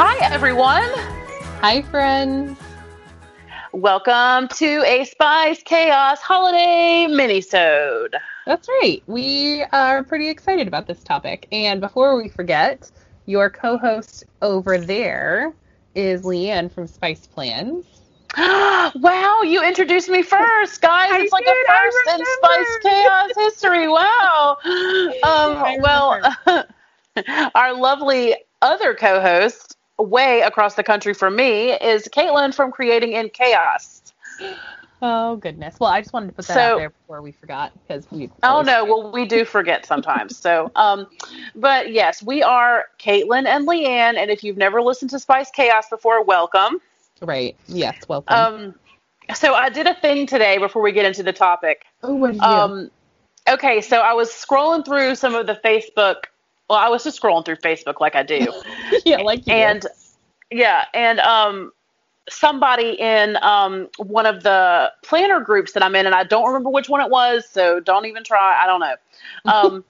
Hi, everyone. Hi, friends. Welcome to a Spice Chaos Holiday Minisode. That's right. We are pretty excited about this topic. And before we forget, your co-host over there is Leanne from Spice Plans. wow, you introduced me first, guys. I it's like did, a first in Spice Chaos history. Wow. Um, well, our lovely other co-host, way across the country from me, is Caitlin from Creating in Chaos. Oh goodness. Well, I just wanted to put that So- out there before we forgot because we. Oh no, forget. well we do forget sometimes. so, um, but yes, we are Caitlin and Leanne, and if you've never listened to Spice Chaos before, welcome. Right. Yes. Welcome. Um, so I did a thing today before we get into the topic. oh, what did you? Um, okay, so I was scrolling through some of the Facebook. Well, I was just scrolling through Facebook like I do, yeah, like you. and yeah, and um, somebody in um one of the planner groups that I'm in, and I don't remember which one it was, so don't even try. I don't know. Um,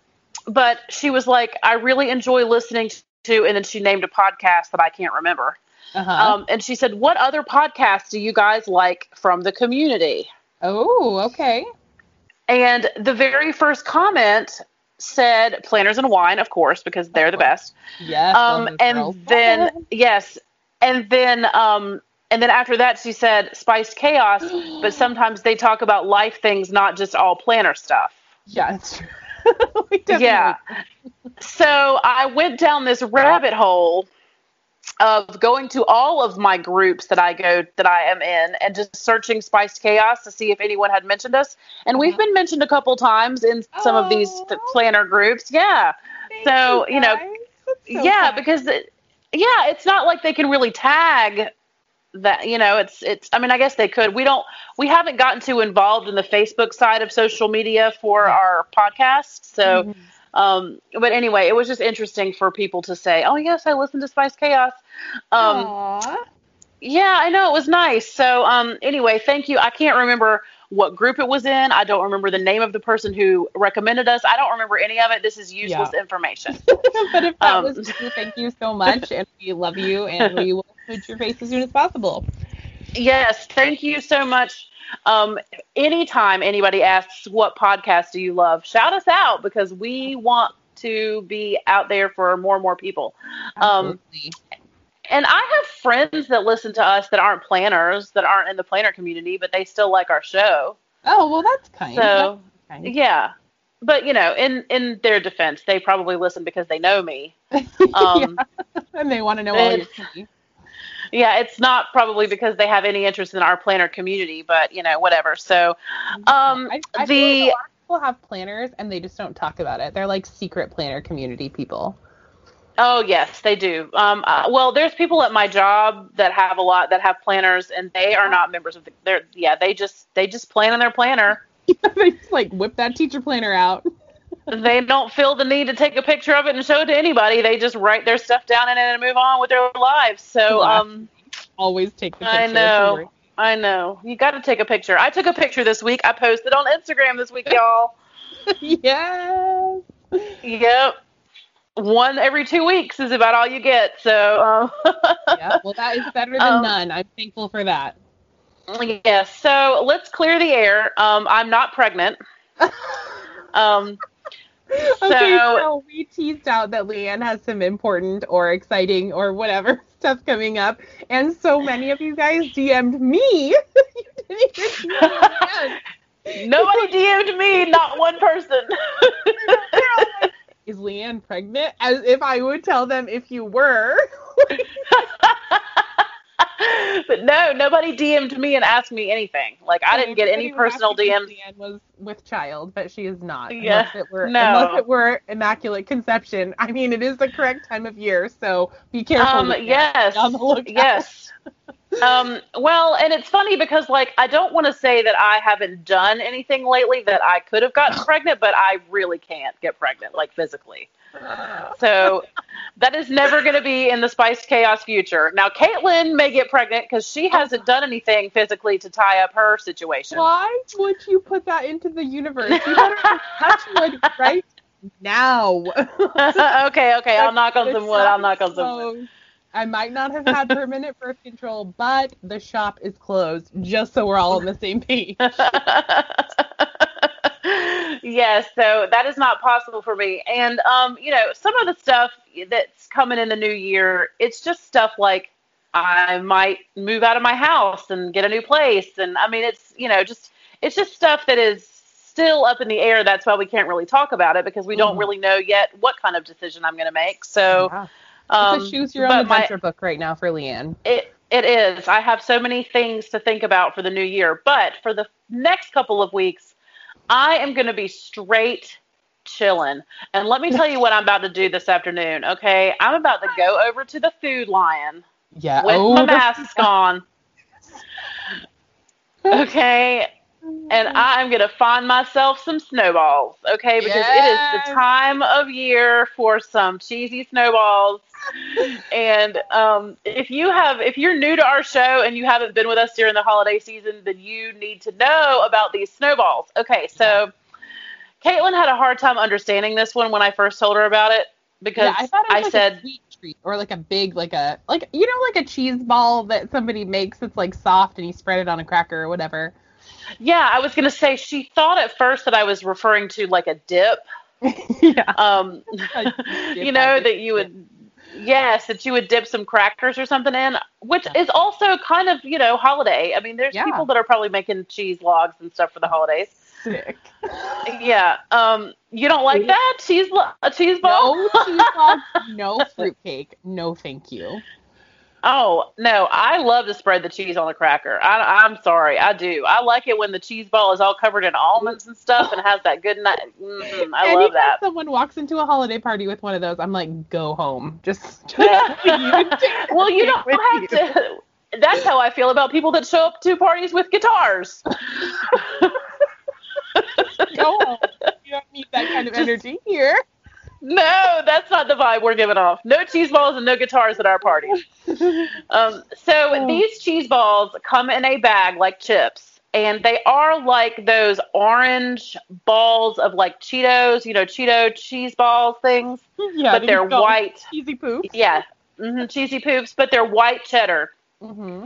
but she was like, I really enjoy listening to, and then she named a podcast that I can't remember. uh-huh. Um, and she said, What other podcasts do you guys like from the community? oh, okay. And the very first comment said Planners and Wine, of course, because they're the best. Yes. Um, and girls. then yes, and then um, and then after that she said Spiced Chaos, but sometimes they talk about life things, not just all planner stuff. yeah, it's true. Yeah. So I went down this rabbit hole of going to all of my groups that I go that I am in and just searching Spiced Chaos to see if anyone had mentioned us. And we've Mhm. been mentioned a couple times in some of these Oh. planner groups. Yeah. Thank So, you know, guys. That's so yeah, kind. because it, yeah, it's not like they can really tag that, you know, it's it's I mean, I guess they could. We don't we haven't gotten too involved in the Facebook side of social media for Yeah. our podcast. So Mhm. Um, but anyway, it was just interesting for people to say, "Oh yes, I listened to Spice Chaos." Um, Aw. yeah, I know it was nice. So um, anyway, thank you. I can't remember what group it was in. I don't remember the name of the person who recommended us. I don't remember any of it. This is useless information. but if that Um, was you, thank you so much, and we love you, and we will put your face as soon as possible. yes, thank you so much. Um, anytime anybody asks what podcast do you love, shout us out because we want to be out there for more and more people. Um, And I have friends that listen to us that aren't planners, that aren't in the planner community, but they still like our show. oh well, that's kind. So, That's kind. yeah. But you know, in in their defense, they probably listen because they know me. Um, Yeah, and they want to know all your tea. Yeah, it's not probably because they have any interest in our planner community, but you know, whatever. So, um, I, I the like a lot of people have planners and they just don't talk about it. They're like secret planner community people. oh yes, they do. Um, uh, well, there's people at my job that have a lot that have planners, and they are not members of the. They're yeah, they just they just plan in their planner. they just like whip that teacher planner out. They don't feel the need to take a picture of it and show it to anybody. They just write their stuff down in it and move on with their lives. So, um, Always take the picture. I know. I know you got to take a picture. I took a picture this week. I posted on Instagram this week, y'all. yes. yep, one every two weeks is about all you get. So, um, Yeah. Well, that is better than Um, none. I'm thankful for that. yes. So let's clear the air. Um, I'm not pregnant. Um, okay, So- so we teased out that Leanne has some important or exciting or whatever stuff coming up, and so many of you guys DM'd me. you didn't even DM Leanne. nobody DM'd me, not one person. Is Leanne pregnant? As if I would tell them if you were. but no, nobody DM'd me and asked me anything. Like I didn't get any personal DMs. Leanne was with child, but she is not. Yeah, Unless it were no. unless it were immaculate conception. I mean, it is the correct time of year, so be careful. Um, yes, Be on the lookout. yes. um, well, and it's funny because like I don't want to say that I haven't done anything lately that I could have gotten pregnant, but I really can't get pregnant like physically. So that is never going to be in the Spice Chaos future. Now, Caitlin may get pregnant because she hasn't done anything physically to tie up her situation. Why would you put that into the universe? You better have touch wood right now. okay, okay, I'll knock on some wood. I'll knock on some wood. I might not have had permanent birth control, but the shop is closed, just so we're all on the same page. yes, so that is not possible for me. And um, you know, some of the stuff that's coming in the new year, it's just stuff like I might move out of my house and get a new place. And I mean, it's, you know, just, it's just stuff that is still up in the air. That's why we can't really talk about it because we don't Mhm. really know yet what kind of decision I'm going to make. So, Yeah. um, it's a choose your own my- book right now for Leanne. it, it is. I have so many things to think about for the new year. But for the next couple of weeks, I am going to be straight chilling. And let me tell you what I'm about to do this afternoon, okay? I'm about to go over to the Food Lion Yeah. with oh, my mask on. Okay, and I'm gonna find myself some snowballs, okay? Because it is the time of year for some cheesy snowballs. And um, if you have, if you're new to our show and you haven't been with us during the holiday season, then you need to know about these snowballs. Okay, so Caitlin had a hard time understanding this one when I first told her about it because yeah, I thought it was I like said a sweet treat or like a big, like a like you know, like a cheese ball that somebody makes that's like soft and you spread it on a cracker or whatever. Yeah, I was gonna say she thought at first that I was referring to like a dip. yeah. Um, you know that you would, yes, that you would dip some crackers or something in, which is also kind of you know holiday. I mean, there's Yeah. people that are probably making cheese logs and stuff for the holidays. Sick. Yeah. Um, you don't like that cheese lo- a cheese ball? No cheese no fruitcake, no thank you. Oh no, I love to spread the cheese on the cracker. I, I'm sorry, I do. I like it when the cheese ball is all covered in almonds and stuff and has that good night. Mm, I Anytime love that. someone walks into a holiday party with one of those, I'm like, go home. Just, just well, you don't have to. That's how I feel about people that show up to parties with guitars. go home. You don't need that kind of Just- energy here. No, that's not the vibe we're giving off. No cheese balls and no guitars at our party. Um, so Oh. these cheese balls come in a bag like chips, and they are like those orange balls of like Cheetos, you know, Cheeto cheese balls things, yeah, but they're white. Cheesy poop. Yeah, hmm cheesy poops, but they're white cheddar. hmm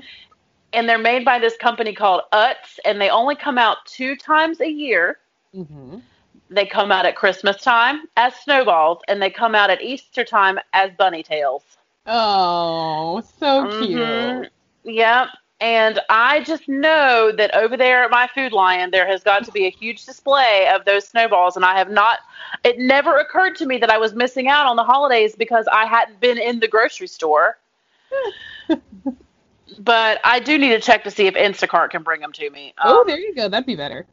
And they're made by this company called Utz, and they only come out two times a year. hmm They come out at Christmas time as snowballs, and they come out at Easter time as bunny tails. Oh, so cute. Mhm. Yep. And I just know that over there at my Food Lion, there has got to be a huge display of those snowballs. And I have not, it never occurred to me that I was missing out on the holidays because I hadn't been in the grocery store. but I do need to check to see if Instacart can bring them to me. oh, Um, there you go. That'd be better.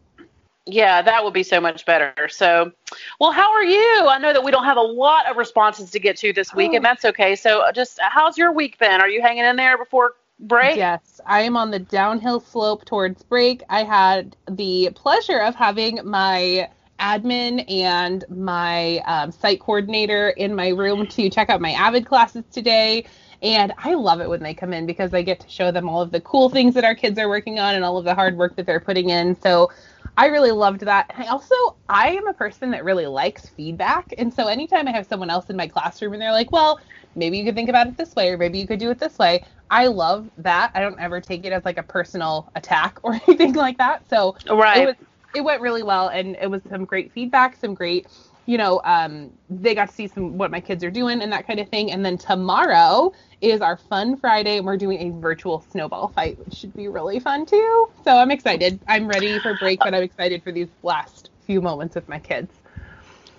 Yeah, that would be so much better. So, well, how are you? I know that we don't have a lot of responses to get to this week, and that's okay. So, just how's your week been? Are you hanging in there before break? Yes, I am on the downhill slope towards break. I had the pleasure of having my admin and my um, site coordinator in my room to check out my AVID classes today. And I love it when they come in because I get to show them all of the cool things that our kids are working on and all of the hard work that they're putting in. So I really loved that. And I also, I am a person that really likes feedback. And so anytime I have someone else in my classroom and they're like, well, maybe you could think about it this way or maybe you could do it this way, I love that. I don't ever take it as like a personal attack or anything like that. So Right. it was it went really well and it was some great feedback, some great you know, um, they got to see some what my kids are doing and that kind of thing. And then tomorrow is our fun Friday, and we're doing a virtual snowball fight, which should be really fun too. So I'm excited. I'm ready for break, but I'm excited for these last few moments with my kids.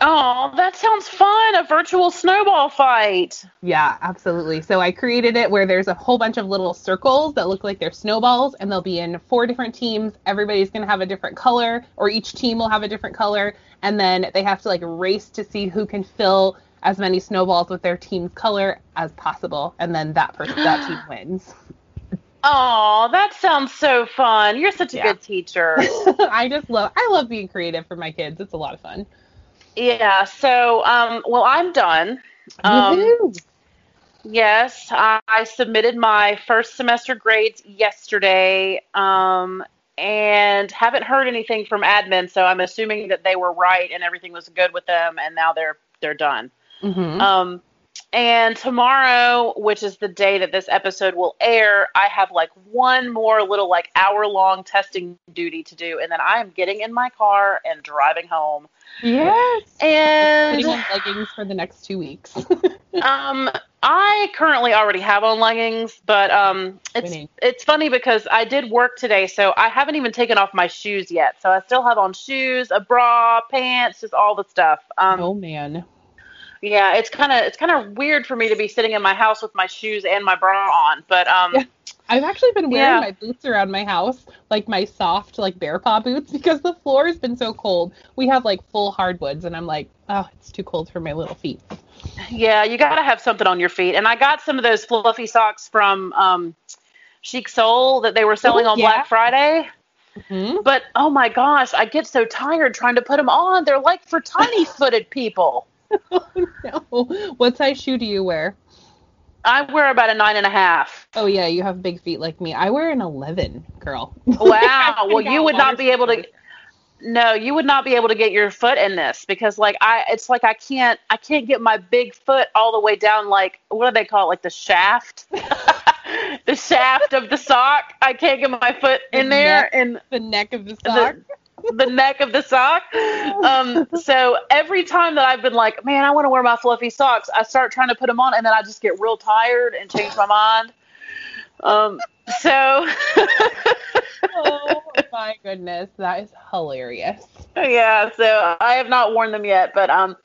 Oh, that sounds fun. A virtual snowball fight. Yeah, absolutely. So I created it where there's a whole bunch of little circles that look like they're snowballs, and they'll be in four different teams. Everybody's going to have a different color, or each team will have a different color, and then they have to like race to see who can fill as many snowballs with their team's color as possible, and then that person, that team wins. Oh, that sounds so fun. You're such a Yeah. good teacher. I just love, I love being creative for my kids. It's a lot of fun. Yeah. So, um, well, I'm done. Um, Yes, I, I submitted my first semester grades yesterday, um, and haven't heard anything from admin. So I'm assuming that they were right and everything was good with them, and now they're they're done. Mhm. Um, and tomorrow, which is the day that this episode will air, I have like one more little like hour long testing duty to do, and then I am getting in my car and driving home. Yes. And Putting on leggings for the next two weeks. um, I currently already have on leggings, but um, it's Winning. it's funny because I did work today, so I haven't even taken off my shoes yet. So I still have on shoes, a bra, pants, just all the stuff. Um, oh man. Yeah, it's kind of it's kind of weird for me to be sitting in my house with my shoes and my bra on, but um, Yeah. I've actually been wearing Yeah. my boots around my house, like my soft, like bear paw boots, because the floor has been so cold. We have like full hardwoods, and I'm like, oh, it's too cold for my little feet. yeah, you gotta have something on your feet. And I got some of those fluffy socks from um, Chic Soul that they were selling Oh, on yeah. Black Friday. hmm But oh my gosh, I get so tired trying to put them on. They're like for tiny-footed people. Oh no. What size shoe do you wear? I wear about a nine and a half. Oh yeah, you have big feet like me. I wear an 11, girl. Wow. well, you would not be able to. No, you would not be able to get your foot in this because, like, I it's like I can't I can't get my big foot all the way down. Like, what do they call it? Like the shaft, the shaft of the sock. I can't get my foot in The there, neck. and The neck of the sock. the neck of the sock. Um, so every time that I've been like, man, I want to wear my fluffy socks, I start trying to put them on, and then I just get real tired and change my mind. Um, so oh my goodness, that is hilarious. yeah, so I have not worn them yet, but um,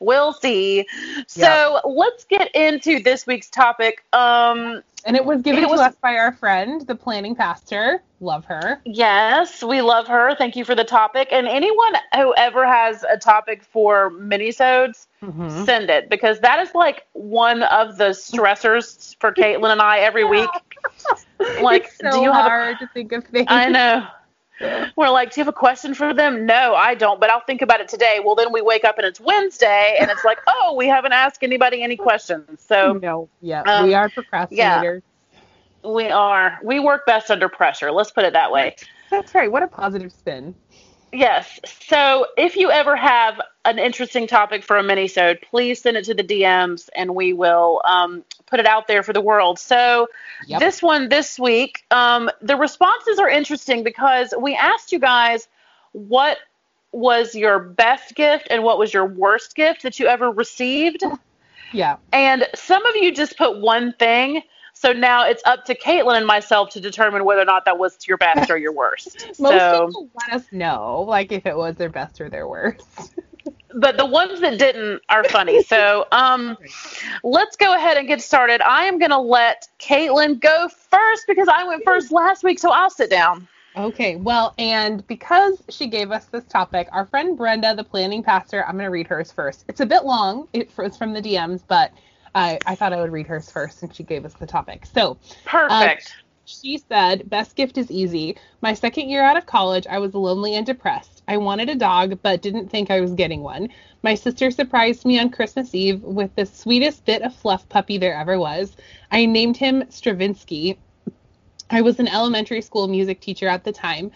we'll see. So let's get into this week's topic. Um, And it was given It to was- us by our friend, the planning pastor. Love her. yes, we love her. Thank you for the topic. And anyone who ever has a topic for minisodes, Mm-hmm. send it because that is like one of the stressors for Caitlin and I every week. Like, so do you have a to think of things. I know. We're like, do you have a question for them? No, I don't, but I'll think about it today. Well, then we wake up and it's Wednesday, and it's like, oh, we haven't asked anybody any questions. So no, yeah, Um, we are procrastinators. we are. We work best under pressure. Let's put it that way. That's right. What a positive spin. Yes. So if you ever have an interesting topic for a minisode, please send it to the DMs, and we will um, put it out there for the world. So Yep. this one this week, um, the responses are interesting because we asked you guys what was your best gift and what was your worst gift that you ever received. Yeah. And some of you just put one thing. So now it's up to Caitlin and myself to determine whether or not that was your best or your worst. Most so, people let us know, like if it was their best or their worst. but the ones that didn't are funny. So, um, let's go ahead and get started. I am going to let Caitlin go first because I went first last week, so I'll sit down. Okay, well, and because she gave us this topic, our friend Brenda, the planning pastor, I'm going to read hers first. It's a bit long, it- it's from the DMs, but I, I thought I would read hers first since she gave us the topic. So, uh, Perfect. She said, Best gift is easy. My second year out of college, I was lonely and depressed. I wanted a dog, but didn't think I was getting one. My sister surprised me on Christmas Eve with the sweetest bit of fluff puppy there ever was. I named him Stravinsky. I was an elementary school music teacher at the time,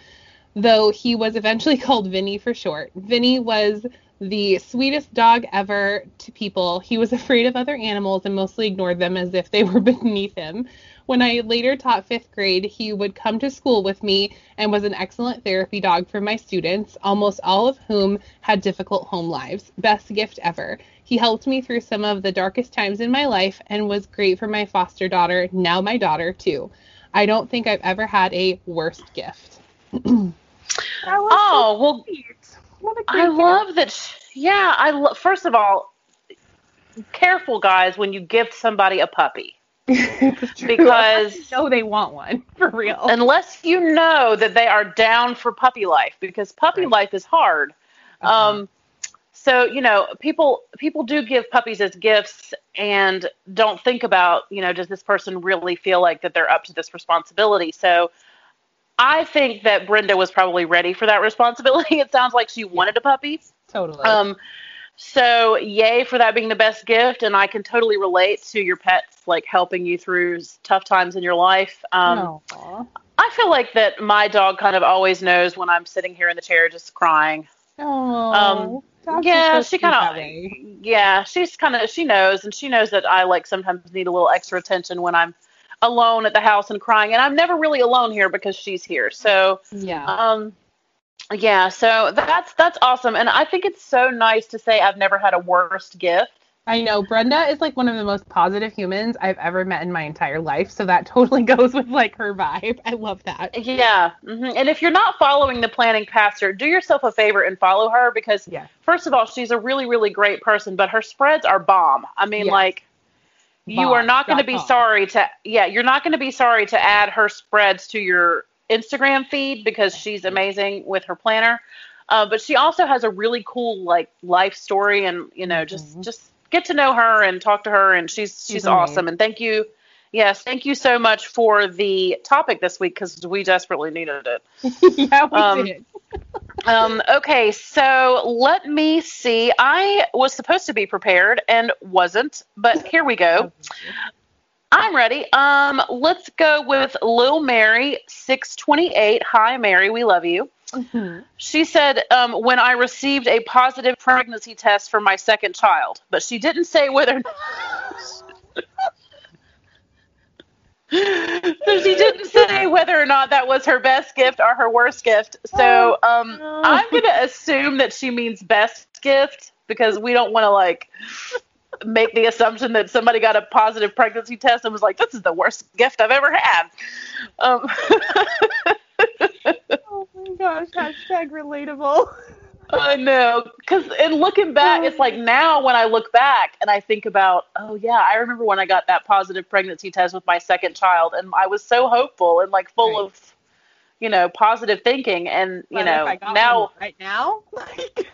though he was eventually called Vinny for short. Vinny was the sweetest dog ever to people. He was afraid of other animals and mostly ignored them as if they were beneath him. When I later taught fifth grade, he would come to school with me and was an excellent therapy dog for my students, almost all of whom had difficult home lives. Best gift ever. He helped me through some of the darkest times in my life and was great for my foster daughter, now my daughter, too. I don't think I've ever had a worst gift. oh, well, What a I great love that. sh- Yeah, I lo- first of all, careful guys when you gift somebody a puppy. Because- no, they want one for real. Unless you know that they are down for puppy life, because puppy Right. life is hard. Uh-huh. Um, so you know, people people do give puppies as gifts and don't think about you know, does this person really feel like that they're up to this responsibility? So. I think that Brenda was probably ready for that responsibility. It sounds like she wanted a puppy. totally. Um, so yay for that being the best gift, and I can totally relate to your pets like helping you through tough times in your life. Um. I feel like that my dog kind of always knows when I'm sitting here in the chair just crying. Oh. Um, Yeah, so she kinda- Yeah, she's kind of she knows, and she knows that I like sometimes need a little extra attention when I'm alone at the house and crying, and I'm never really alone here because she's here. So, Yeah. um, yeah, so that's that's awesome, and I think it's so nice to say I've never had a worst gift. I know Brenda is like one of the most positive humans I've ever met in my entire life, so that totally goes with like her vibe. I love that. Yeah, hmm and if you're not following the planning pastor, do yourself a favor and follow her because Yeah. first of all, she's a really really great person, but her spreads are bomb. I mean, Yes. like. You are not going to be sorry to yeah, you're not going to be sorry to add her spreads to your Instagram feed because she's amazing with her planner. Uh, but she also has a really cool like life story and you know just Mhm. just get to know her and talk to her and she's she's, She's awesome and thank you yes thank you so much for the topic this week because we desperately needed it yeah, we Um, did. um, okay, so let me see. I was supposed to be prepared and wasn't, but here we go. I'm ready. Um, let's go with Lil Mary, 628. Hi, Mary. We love you. Mhm. She said, um, when I received a positive pregnancy test for my second child, but she didn't say whether. So she didn't say whether or not that was her best gift or her worst gift. So um, Oh. I'm going to assume that she means best gift because we don't want to like make the assumption that somebody got a positive pregnancy test and was like, "This is the worst gift I've ever had." Um, Oh my gosh, hashtag relatable. I know, because in looking back, it's like now when I look back and I think about, oh yeah, I remember when I got that positive pregnancy test with my second child, and I was so hopeful and like full Right. of, you know, positive thinking, and you know, if I got now. right now, like,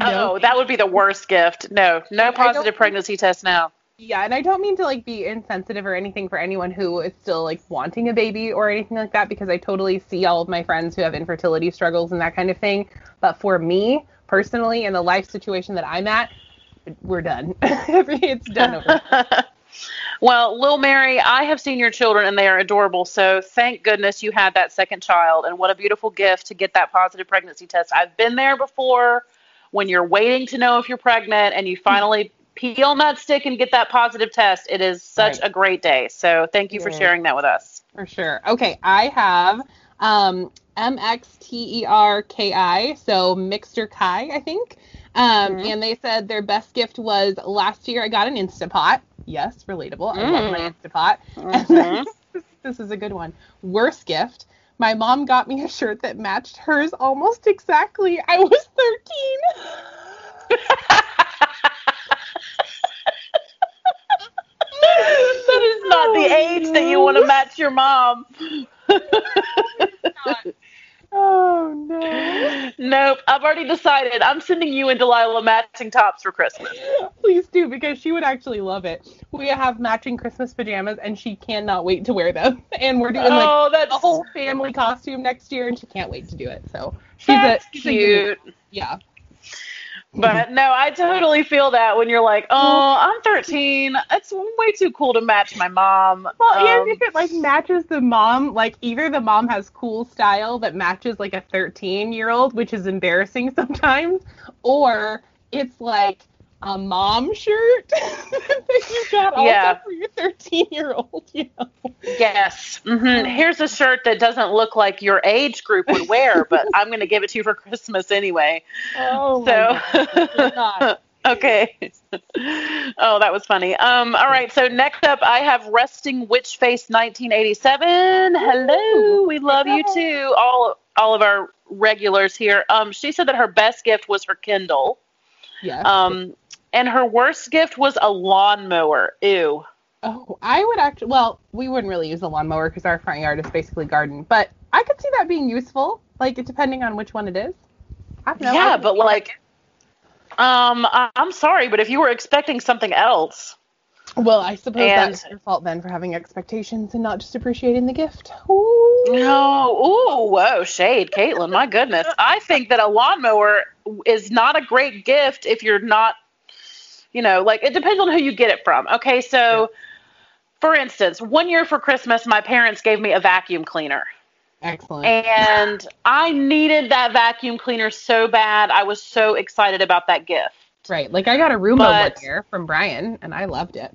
Oh, that would be the worst gift. No, no positive pregnancy test now. Yeah, and I don't mean to like be insensitive or anything for anyone who is still like wanting a baby or anything like that because I totally see all of my friends who have infertility struggles and that kind of thing. But for me personally, in the life situation that I'm at, we're done. it's done over. well, Lil Mary, I have seen your children and they are adorable. So thank goodness you had that second child, and what a beautiful gift to get that positive pregnancy test. I've been there before when you're waiting to know if you're pregnant and you finally peel that stick and get that positive test. It is such Right. a great day. So thank you for sharing that with us. For sure. Okay, I have um M X T E R K I, so Mixter Kai, I think. Um, Mhm. and they said their best gift was last year I got an Instapot. Yes, relatable. I love my Mm. Instapot. Mhm. then, this, this is a good one. Worst gift. My mom got me a shirt that matched hers almost exactly. I was 13. is not the age that you want to match your mom. Oh no. Nope, I've already decided. I'm sending you and Delilah matching tops for Christmas. Please do because she would actually love it. We have matching Christmas pajamas and she cannot wait to wear them. And we're doing like oh, that's a whole family costume next year and she can't wait to do it. So she's that's a she's a cute. yeah. But no, I totally feel that when you're like, oh, I'm 13. It's way too cool to match my mom. Well, Um, and if it like matches the mom, like either the mom has cool style that matches like a 13 year old, which is embarrassing sometimes, or it's like a mom shirt that you got also for your 13 year old. You know? yes. hmm Here's a shirt that doesn't look like your age group would wear, but I'm going to give it to you for Christmas anyway. Oh so. Okay. oh, that was funny. Um, all right. So next up, I have Resting Witch Face 1987. Hello, we love you too. All all of our regulars here. Um, she said that her best gift was her Kindle. Yeah. Um, and her worst gift was a lawnmower. Ew. Oh, I would actually. Well, we wouldn't really use a lawnmower because our front yard is basically garden. But I could see that being useful, like depending on which one it is. I don't know. Yeah, but like, um, I- I'm sorry, but if you were expecting something else, Well, I suppose And- that's your fault then for having expectations and not just appreciating the gift. Ooh. No, ooh, whoa, shade, Caitlin. My goodness, I think that a lawnmower is not a great gift if you're not, you know, like it depends on who you get it from. Okay, so for instance, one year for Christmas, my parents gave me a vacuum cleaner. Excellent. And I needed that vacuum cleaner so bad. I was so excited about that gift. right. Like I got a Roomba But- one year from Brian, and I loved it.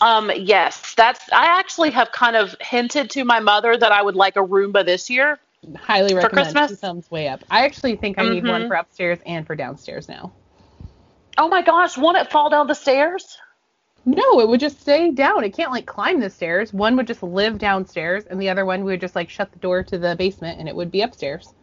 Um, yes, that's. I actually have kind of hinted to my mother that I would like a Roomba this year. Highly recommend. Christmas? Two thumbs way up. I actually think I need one Mhm. for upstairs and for downstairs now. Oh my gosh, won't it fall down the stairs? No, it would just stay down. It can't like climb the stairs. One would just live downstairs, and the other one would just like shut the door to the basement, and it would be upstairs.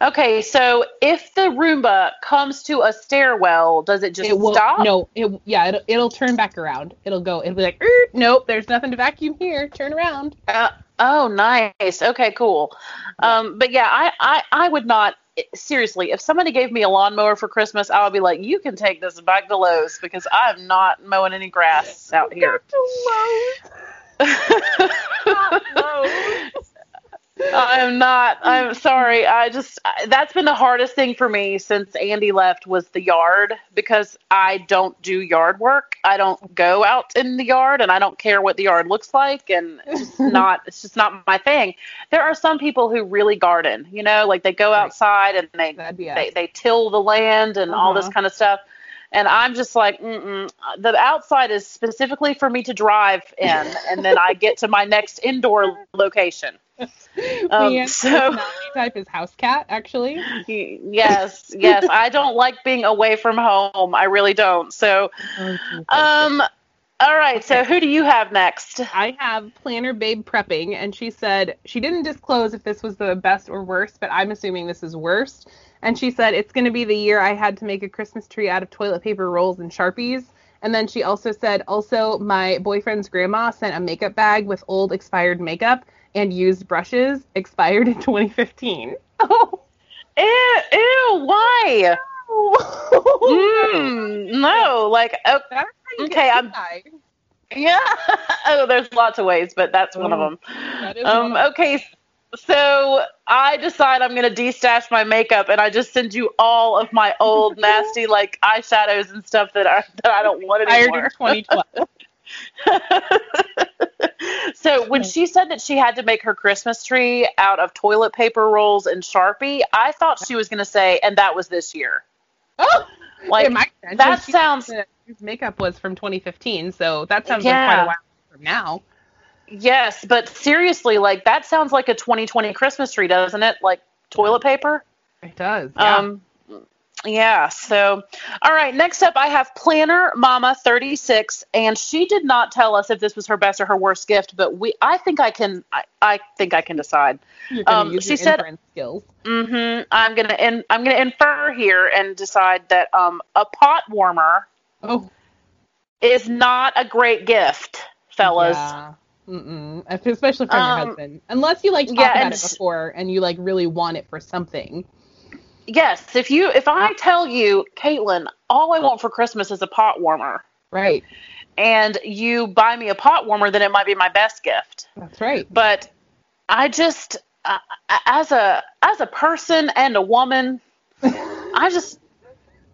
Okay, so if the Roomba comes to a stairwell, does it just it will stop? no. It yeah. It'll, it'll turn back around. It'll go. It'll be like, "Er, nope. There's nothing to vacuum here. Turn around. Uh, oh, nice. Okay, cool. Um, but yeah, I, I, I would not. Seriously, if somebody gave me a lawnmower for Christmas, I would be like, you can take this back to Lowe's because I'm not mowing any grass out here. I am not. I'm not. I'm sorry. I just that's been the hardest thing for me since Andy left was the yard because I don't do yard work. I don't go out in the yard and I don't care what the yard looks like and it's just not it's just not my thing. There are some people who really garden, you know, like they go outside and they That'd be us. they, they till the land and all this Uh-huh. kind of stuff. And I'm just like, mm-mm. the outside is specifically for me to drive in, and then I get to my next indoor location. Um, Leanne's so- type is house cat, actually. Yes, yes. I don't like being away from home. I really don't. So, um, all right. So, who do you have next? I have Planner Babe prepping, and she said she didn't disclose if this was the best or worst, but I'm assuming this is worst. And she said it's going to be the year I had to make a Christmas tree out of toilet paper rolls and Sharpies. And then she also said, also, my boyfriend's grandma sent a makeup bag with old expired makeup and used brushes expired in 2015. Oh, Ew, ew why? Mm, no, like, oh, That's how you Okay, I'm- yeah. oh, there's lots of ways, but that's one of Oh, them. Um, okay, so I decide I'm gonna destash my makeup, and I just send you all of my old nasty like eyeshadows and stuff that are that I don't want anymore. in 2012. So when she said that she had to make her Christmas tree out of toilet paper rolls and Sharpie, I thought she was gonna say, and that was this year. Oh, Like that She sounds- His makeup was from 2015, so that sounds like quite a while from now. yes, but seriously, like that sounds like a 2020 Christmas tree, doesn't it? Like toilet paper. It does. Yeah. Um, yeah. So, all right. Next up, I have Planner Mama 36, and she did not tell us if this was her best or her worst gift, but we, I think I can, I, I think I can decide. Um, use she your said- skills. hmm I'm gonna, in, I'm gonna infer here and decide that um, a pot warmer Oh, is not a great gift, fellas. Yeah. Mm-mm. Especially from your Um, husband, unless you like talk yeah, about it before and you like really want it for something. Yes. If you, if I tell you, Caitlin, all I want for Christmas is a pot warmer, Right. and you buy me a pot warmer, then it might be my best gift. That's right. but I just uh, as a as a person and a woman, I just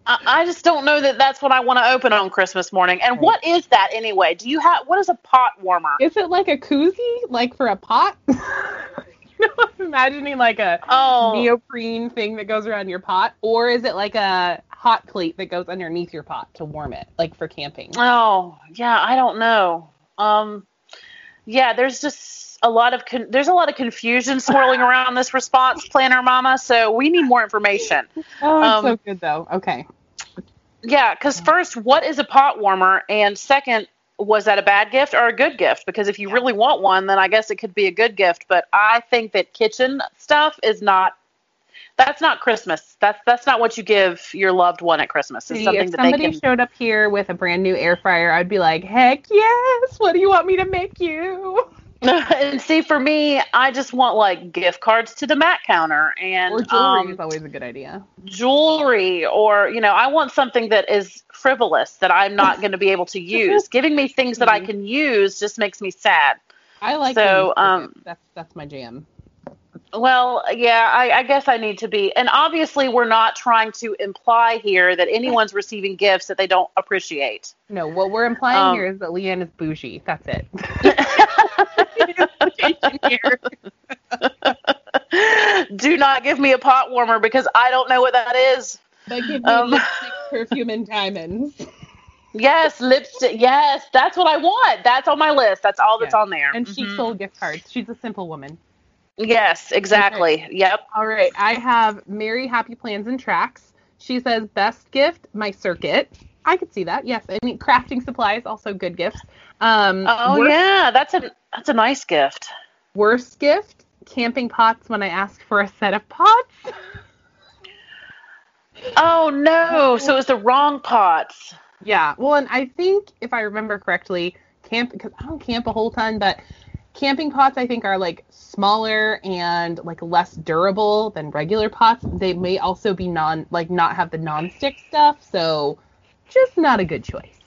I, I just don't know that that's what I want to open on Christmas morning. And what is that anyway? Do you have what is a pot warmer? Is it like a koozie, like for a pot? you know, I'm imagining like a Oh, neoprene thing that goes around your pot, or is it like a hot plate that goes underneath your pot to warm it, like for camping? oh, yeah. I don't know. Um, yeah. There's just a lot of con- there's a lot of confusion swirling around this response planner, Mama. So we need more information. Oh, Um, so good though. Okay. Yeah, because first, what is a pot warmer? And second, was that a bad gift or a good gift? Because if you really want one, then I guess it could be a good gift. But I think that kitchen stuff is not. That's not Christmas. That's that's not what you give your loved one at Christmas. It's See, something if that they somebody can. showed up here with a brand new air fryer, I'd be like, heck yes! What do you want me to make you? and see, for me, I just want like gift cards to the MAC counter and Or jewelry um, is always a good idea. jewelry or you know i want something that is frivolous that i'm not going to be able to use giving me things that i Mhm. can use just makes me sad I like so, um, that's that's my jam. Well yeah I, I guess i need to be and obviously we're not trying to imply here that anyone's receiving gifts that they don't appreciate No, what we're implying Um, here is that Leanne is bougie. That's it. Do not give me a pot warmer because I don't know what that is. But give me Um, lipstick, perfume, and diamonds. Yes, lipstick. Yes, that's what I want. That's on my list. That's all that's Yeah. on there. And she Mhm. sold gift cards. She's a simple woman. Yes, exactly. Yep. All right. I have Mary Happy Plans and Tracks. She says best gift, my Cricut. I could see that. Yes. Any crafting supplies, also good gifts. Um, Oh worst, yeah, that's a that's a nice gift. worst gift, camping pots when I ask for a set of pots. Oh no, so it was the wrong pots. Yeah. Well, and I think if I remember correctly, camp because I don't camp a whole ton, but camping pots I think are like smaller and like less durable than regular pots. They may also be non like not have the non-stick stuff, so just not a good choice.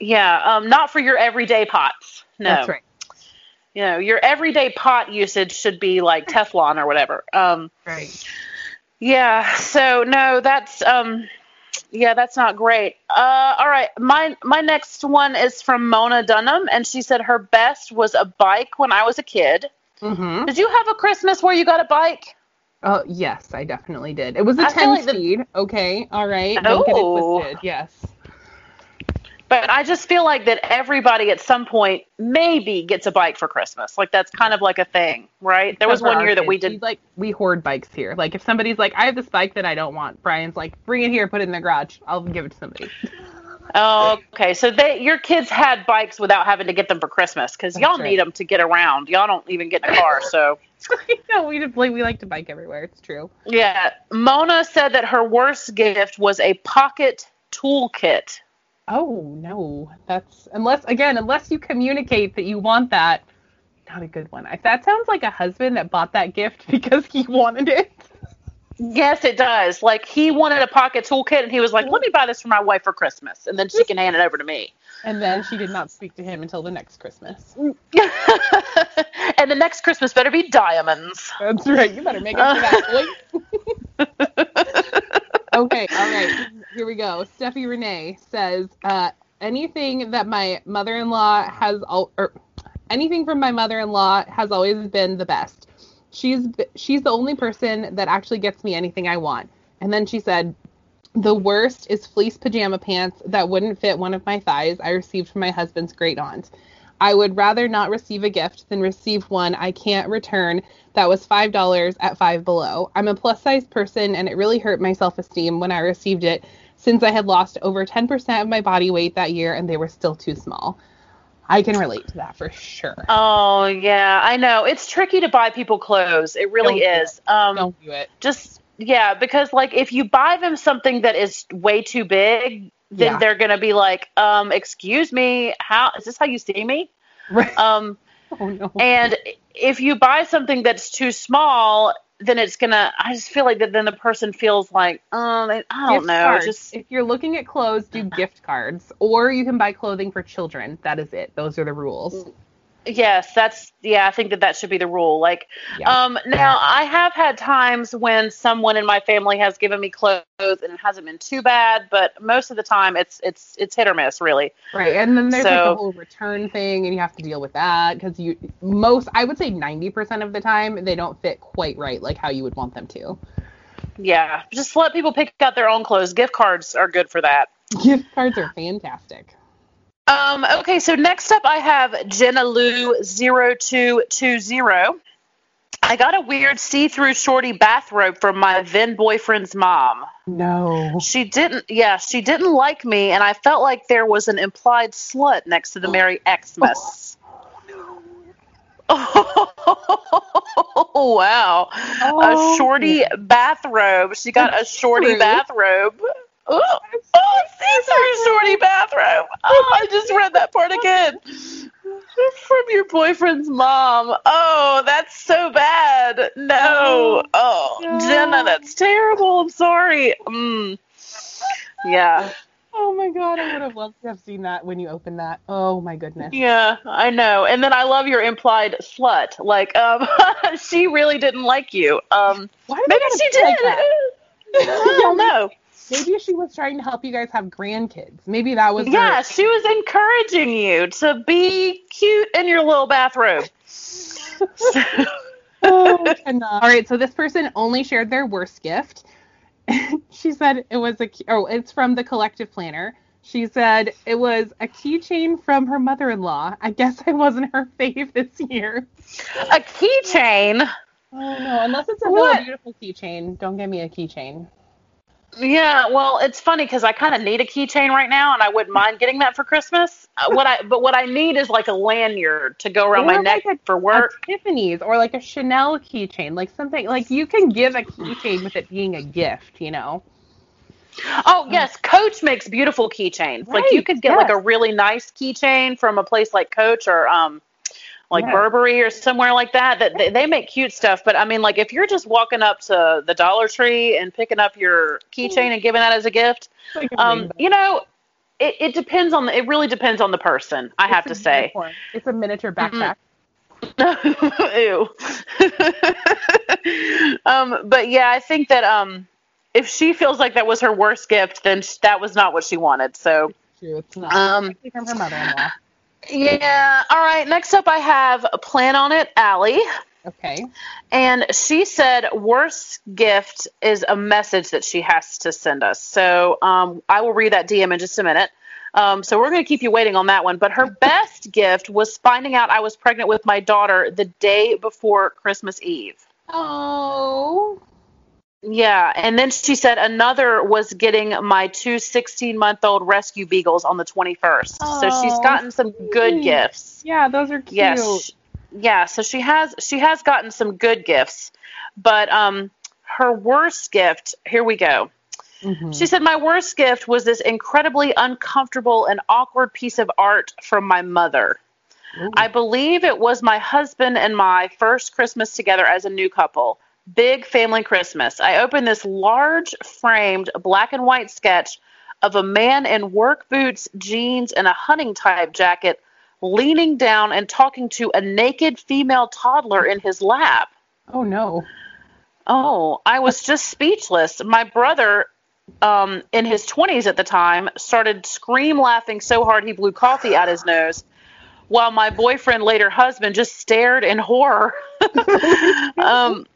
Yeah, um, not for your everyday pots. No, That's right. You know, your everyday pot usage should be like Teflon or whatever. Um, Right. yeah. So no, that's um, yeah, that's not great. Uh, all right, my my next one is from Mona Dunham, and she said her best was a bike when I was a kid. Mm-hmm. Did you have a Christmas where you got a bike? Oh yes, I definitely did. It was a I ten like the- speed. Okay. All right. Don't get it Oh. Yes. But I just feel like that everybody at some point maybe gets a bike for Christmas. Like that's kind of like a thing, right? There was one year that we did. like we hoard bikes here. Like if somebody's like, I have this bike that I don't want, Brian's like, bring it here, put it in the garage. I'll give it to somebody. Oh, okay. So they, your kids had bikes without having to get them for Christmas because y'all right. need them to get around. Y'all don't even get in a car. So no, we just like we like to bike everywhere. It's true. yeah, Mona said that her worst gift was a pocket toolkit. Oh no, that's unless again unless you communicate that you want that. Not a good one. If that sounds like a husband that bought that gift because he wanted it. Yes, it does. Like he wanted a pocket toolkit, and he was like, "Let me buy this for my wife for Christmas, and then she can hand it over to me." And then she did not speak to him until the next Christmas. and the next Christmas better be diamonds. That's right. You better make up for that, okay, all right. Here we go. Steffi Renee says, uh, anything that my mother-in-law has, al- or anything from my mother-in-law has always been the best. She's she's the only person that actually gets me anything I want. And then she said, the worst is fleece pajama pants that wouldn't fit one of my thighs I received from my husband's great aunt. I would rather not receive a gift than receive one I can't return that was $5 at Five Below. I'm a plus size person and it really hurt my self esteem when I received it since I had lost over 10% of my body weight that year and they were still too small. I can relate to that for sure. Oh yeah, I know. It's tricky to buy people clothes. It really Don't do is. Um, Don't do it. just yeah, because like if you buy them something that is way too big, then Yeah. they're gonna be like, um, excuse me, how is this how you see me? Right. Um, Oh no. and if you buy something that's too small, then it's gonna. I just feel like that then the person feels like, um, I don't Gift know, cards. just if you're looking at clothes, do gift cards, or you can buy clothing for children. That is it. Those are the rules. Yes, that's yeah. I think that that should be the rule. Like, Yeah. um, now I have had times when someone in my family has given me clothes and it hasn't been too bad, but most of the time it's it's it's hit or miss, really. Right, and then there's like the whole return thing, and you have to deal with that because you most, I would say, ninety percent of the time they don't fit quite right, like how you would want them to. Yeah, just let people pick out their own clothes. Gift cards are good for that. Gift cards are fantastic. Um, okay, so next up I have Jenna Lou 0220. I got a weird see-through shorty bathrobe from my then boyfriend's mom. No. She didn't yeah, she didn't like me and I felt like there was an implied slut next to the Merry Xmas. Oh, wow. Oh, a shorty bathrobe. She got a shorty bathrobe. Oh, oh see-through shorty bathrobe. Oh, I just read that part again. From your boyfriend's mom. Oh, that's so bad. No. Oh, No. Jenna, that's terrible. I'm sorry. Mm. Yeah. Oh my god, I would have loved to have seen that when you opened that. Oh my goodness. Yeah, I know. And then I love your implied slut. Like, um, she really didn't like you. Um, maybe she like did. that? I don't know. Maybe she was trying to help you guys have grandkids. Maybe that was her- Yeah, she was encouraging you to be cute in your little bathroom. oh, uh, All right, so this person only shared their worst gift. she said it was a oh, it's from the collective planner. She said it was a keychain from her mother-in-law. I guess I wasn't her fave this year. A keychain? Oh no, unless it's a really beautiful keychain. Don't give me a keychain. Yeah, well, it's funny because I kind of need a keychain right now, and I wouldn't mind getting that for Christmas. Uh, what I but what I need is like a lanyard to go around or my like neck a, for work. Tiffany's or like a Chanel keychain, like something like you can give a keychain with it being a gift, you know. Oh yes, Coach makes beautiful keychains. Right, like you could get yes. like a really nice keychain from a place like Coach or um like yeah. Burberry or somewhere like that. That they, they, make cute stuff. But I mean, like if you're just walking up to the Dollar Tree and picking up your keychain and giving that as a gift, um, you know, it, it depends on the. It really depends on the person. I it's have to say. Unicorn. It's a miniature backpack. Ew. um, but yeah, I think that um, if she feels like that was her worst gift, then that was not what she wanted. So. It's not. Um, from her mother-in-law. Yeah. All right. Next up, I have Plan on It, Allie. Okay. And she said, worst gift is a message that she has to send us. So um, I will read that DM in just a minute. Um, so we're going to keep you waiting on that one. But her best gift was finding out I was pregnant with my daughter the day before Christmas Eve. Oh. Yeah, and then she said another was getting my two 16 month old rescue beagles on the 21st. Oh, so she's gotten some good gifts. Yeah, those are cute. Yes. Yeah, so she has she has gotten some good gifts. But um her worst gift, here we go. Mm-hmm. She said my worst gift was this incredibly uncomfortable and awkward piece of art from my mother. Ooh. I believe it was my husband and my first Christmas together as a new couple. Big Family Christmas. I opened this large framed black and white sketch of a man in work boots, jeans, and a hunting type jacket leaning down and talking to a naked female toddler in his lap. Oh no. Oh, I was just speechless. My brother, um, in his 20s at the time, started scream laughing so hard he blew coffee out his nose, while my boyfriend, later husband, just stared in horror. um,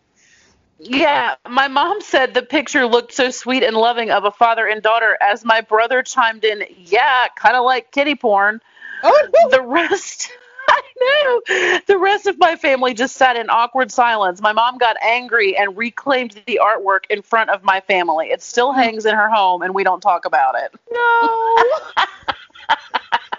yeah, my mom said the picture looked so sweet and loving of a father and daughter as my brother chimed in, yeah, kind of like kitty porn. Oh, no. The rest, I know. The rest of my family just sat in awkward silence. My mom got angry and reclaimed the artwork in front of my family. It still hangs in her home and we don't talk about it. No.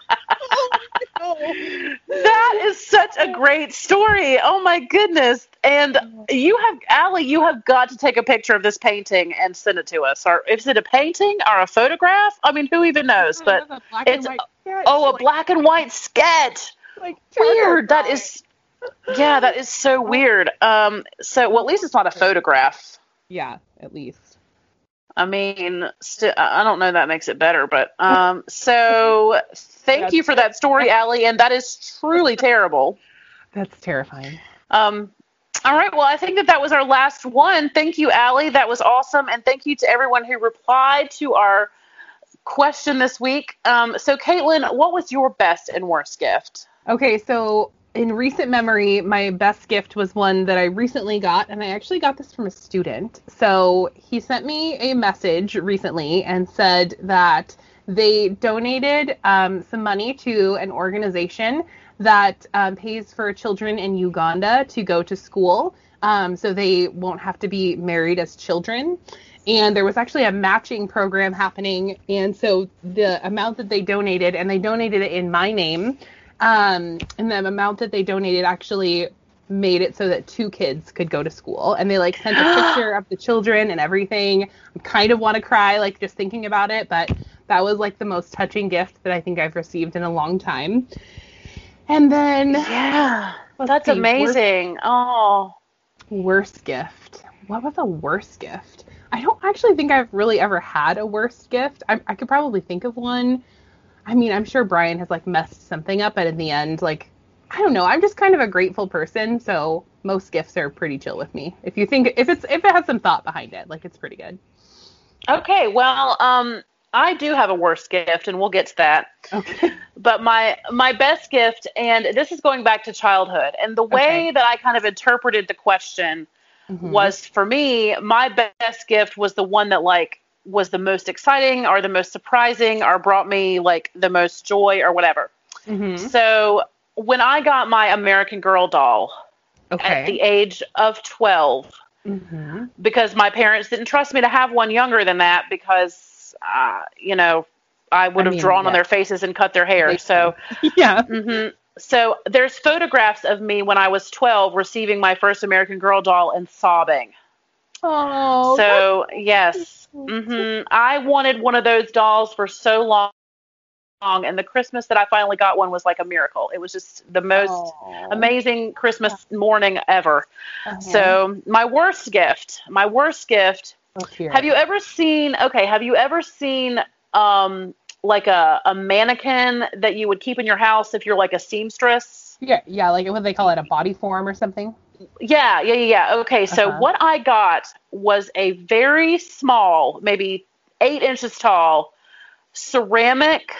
that is such a great story. Oh my goodness. And you have Allie, you have got to take a picture of this painting and send it to us. Or is it a painting or a photograph? I mean, who even knows? But it's oh, a black and white sketch. Like weird. That is yeah, that is so weird. Um so well at least it's not a photograph. Yeah, at least. I mean, st- I don't know that makes it better, but um, so thank you for that story, Allie, and that is truly terrible. That's terrifying. Um, all right, well, I think that that was our last one. Thank you, Allie. That was awesome, and thank you to everyone who replied to our question this week. Um, so, Caitlin, what was your best and worst gift? Okay, so in recent memory, my best gift was one that I recently got, and I actually got this from a student. So he sent me a message recently and said that they donated um, some money to an organization that um, pays for children in Uganda to go to school um, so they won't have to be married as children. And there was actually a matching program happening. And so the amount that they donated, and they donated it in my name, um, and the amount that they donated actually made it so that two kids could go to school. And they like sent a picture of the children and everything. I kind of want to cry like just thinking about it but that was like the most touching gift that i think i've received in a long time. And then yeah. that's amazing worst, oh. worst gift. What was the worst gift? I don't actually think i've really ever had a worst gift. I, I could probably think of one I mean, I'm sure Brian has like messed something up, but in the end, like, I don't know. I'm just kind of a grateful person, so most gifts are pretty chill with me. If you think if it's if it has some thought behind it, like it's pretty good. Okay, well, um, I do have a worst gift, and we'll get to that. Okay. But my my best gift, and this is going back to childhood, and the way Okay. that I kind of interpreted the question Mhm. was for me, my best gift was the one that like was the most exciting or the most surprising or brought me like the most joy or whatever. Mhm. So when I got my American Girl doll Okay. at the age of 12, Mhm. because my parents didn't trust me to have one younger than that because, uh, you know, I would I have mean, drawn on their faces and cut their hair. So, yeah. hmm so there's photographs of me when I was 12 receiving my first American Girl doll and sobbing. Oh. so yes, hmm I wanted one of those dolls for so long, and the Christmas that I finally got one was like a miracle. It was just the most Aw. amazing Christmas morning ever. Uh-huh. So my worst gift, my worst gift. Have you ever seen? Okay, have you ever seen um like a a mannequin that you would keep in your house if you're like a seamstress? Yeah, yeah, like what they call it, a body form or something. Yeah, yeah, yeah, yeah. Okay, so Uh-huh. what I got was a very small, maybe eight inches tall, ceramic,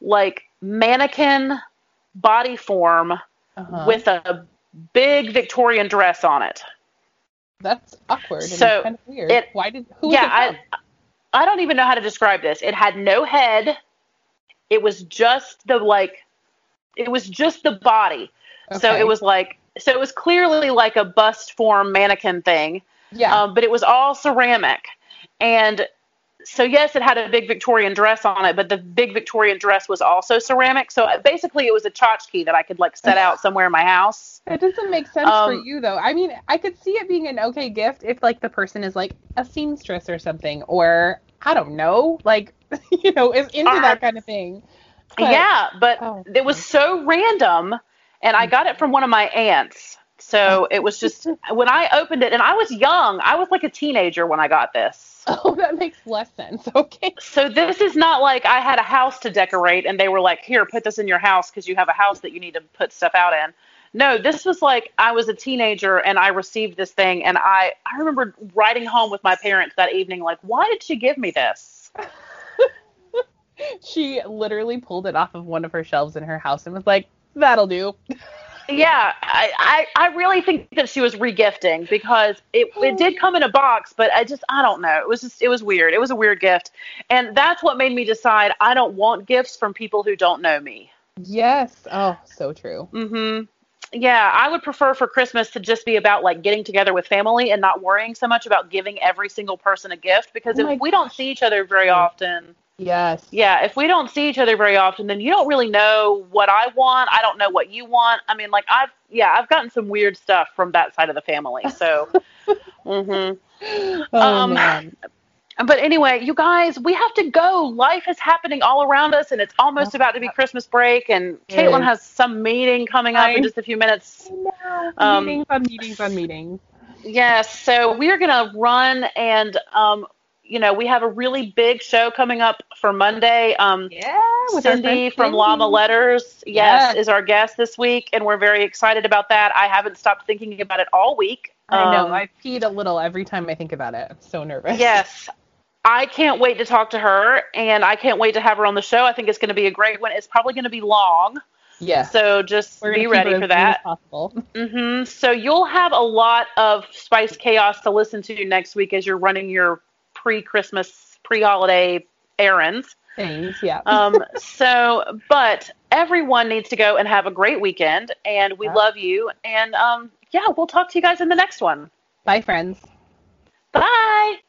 like mannequin body form Uh-huh. with a big Victorian dress on it. That's awkward and So, kind of weird. it- Why did who was yeah? I I don't even know how to describe this. It had no head. It was just the like it was just the body. So it was like so it was clearly like a bust form mannequin thing. yeah. Um, but it was all ceramic. And so yes, it had a big Victorian dress on it, but the big Victorian dress was also ceramic. So basically it was a tchotchke that I could like set out somewhere in my house. It doesn't make sense for Um, you though. I mean, I could see it being an okay gift if like the person is like a seamstress or something, or I don't know, like you know, is into Or- that kind of thing. But- yeah, but Oh. it was so random, and I got it from one of my aunts. So it was just when I opened it, and I was young. I was like a teenager when I got this. Oh, that makes less sense. Okay. So this is not like I had a house to decorate, and they were like, "Here, put this in your house because you have a house that you need to put stuff out in." No, this was like I was a teenager and I received this thing, and I I remember writing home with my parents that evening, like, "Why did she give me this?" She literally pulled it off of one of her shelves in her house and was like, "That'll do." Yeah, I, I, I really think that she was regifting because it, it did come in a box, but I just I don't know. It was just it was weird. It was a weird gift, and that's what made me decide I don't want gifts from people who don't know me. Yes. Oh, so true. Mm-hmm. Yeah, I would prefer for Christmas to just be about like getting together with family and not worrying so much about giving every single person a gift because Oh if we don't see each other very often, Yes. yeah, if we don't see each other very often, then you don't really know what I want. I don't know what you want. I mean, like I've yeah, I've gotten some weird stuff from that side of the family. So, mm-hmm. Oh Um, man. but anyway, you guys, we have to go. Life is happening all around us, and it's almost about to be Christmas break. And Caitlin has some meeting coming up in just a few minutes. I um, meetings on meetings on meetings. Yes, so we are going to run, and um, you know, we have a really big show coming up for Monday. Um, Yeah. with Cindy from. Llama Letters, yes, Yes. is our guest this week, and we're very excited about that. I haven't stopped thinking about it all week. I know. Um, I peed a little every time I think about it. I'm so nervous. yes, I can't wait to talk to her, and I can't wait to have her on the show. I think it's going to be a great one. It's probably going to be long, Yes. so just be ready for that. possible. hmm So you'll have a lot of Spice Chaos to listen to next week as you're running your pre-Christmas, pre-holiday errands. Things, yeah. um, so, but everyone needs to go and have a great weekend, and we yeah. love you. And um, yeah, we'll talk to you guys in the next one. Bye, friends. Bye.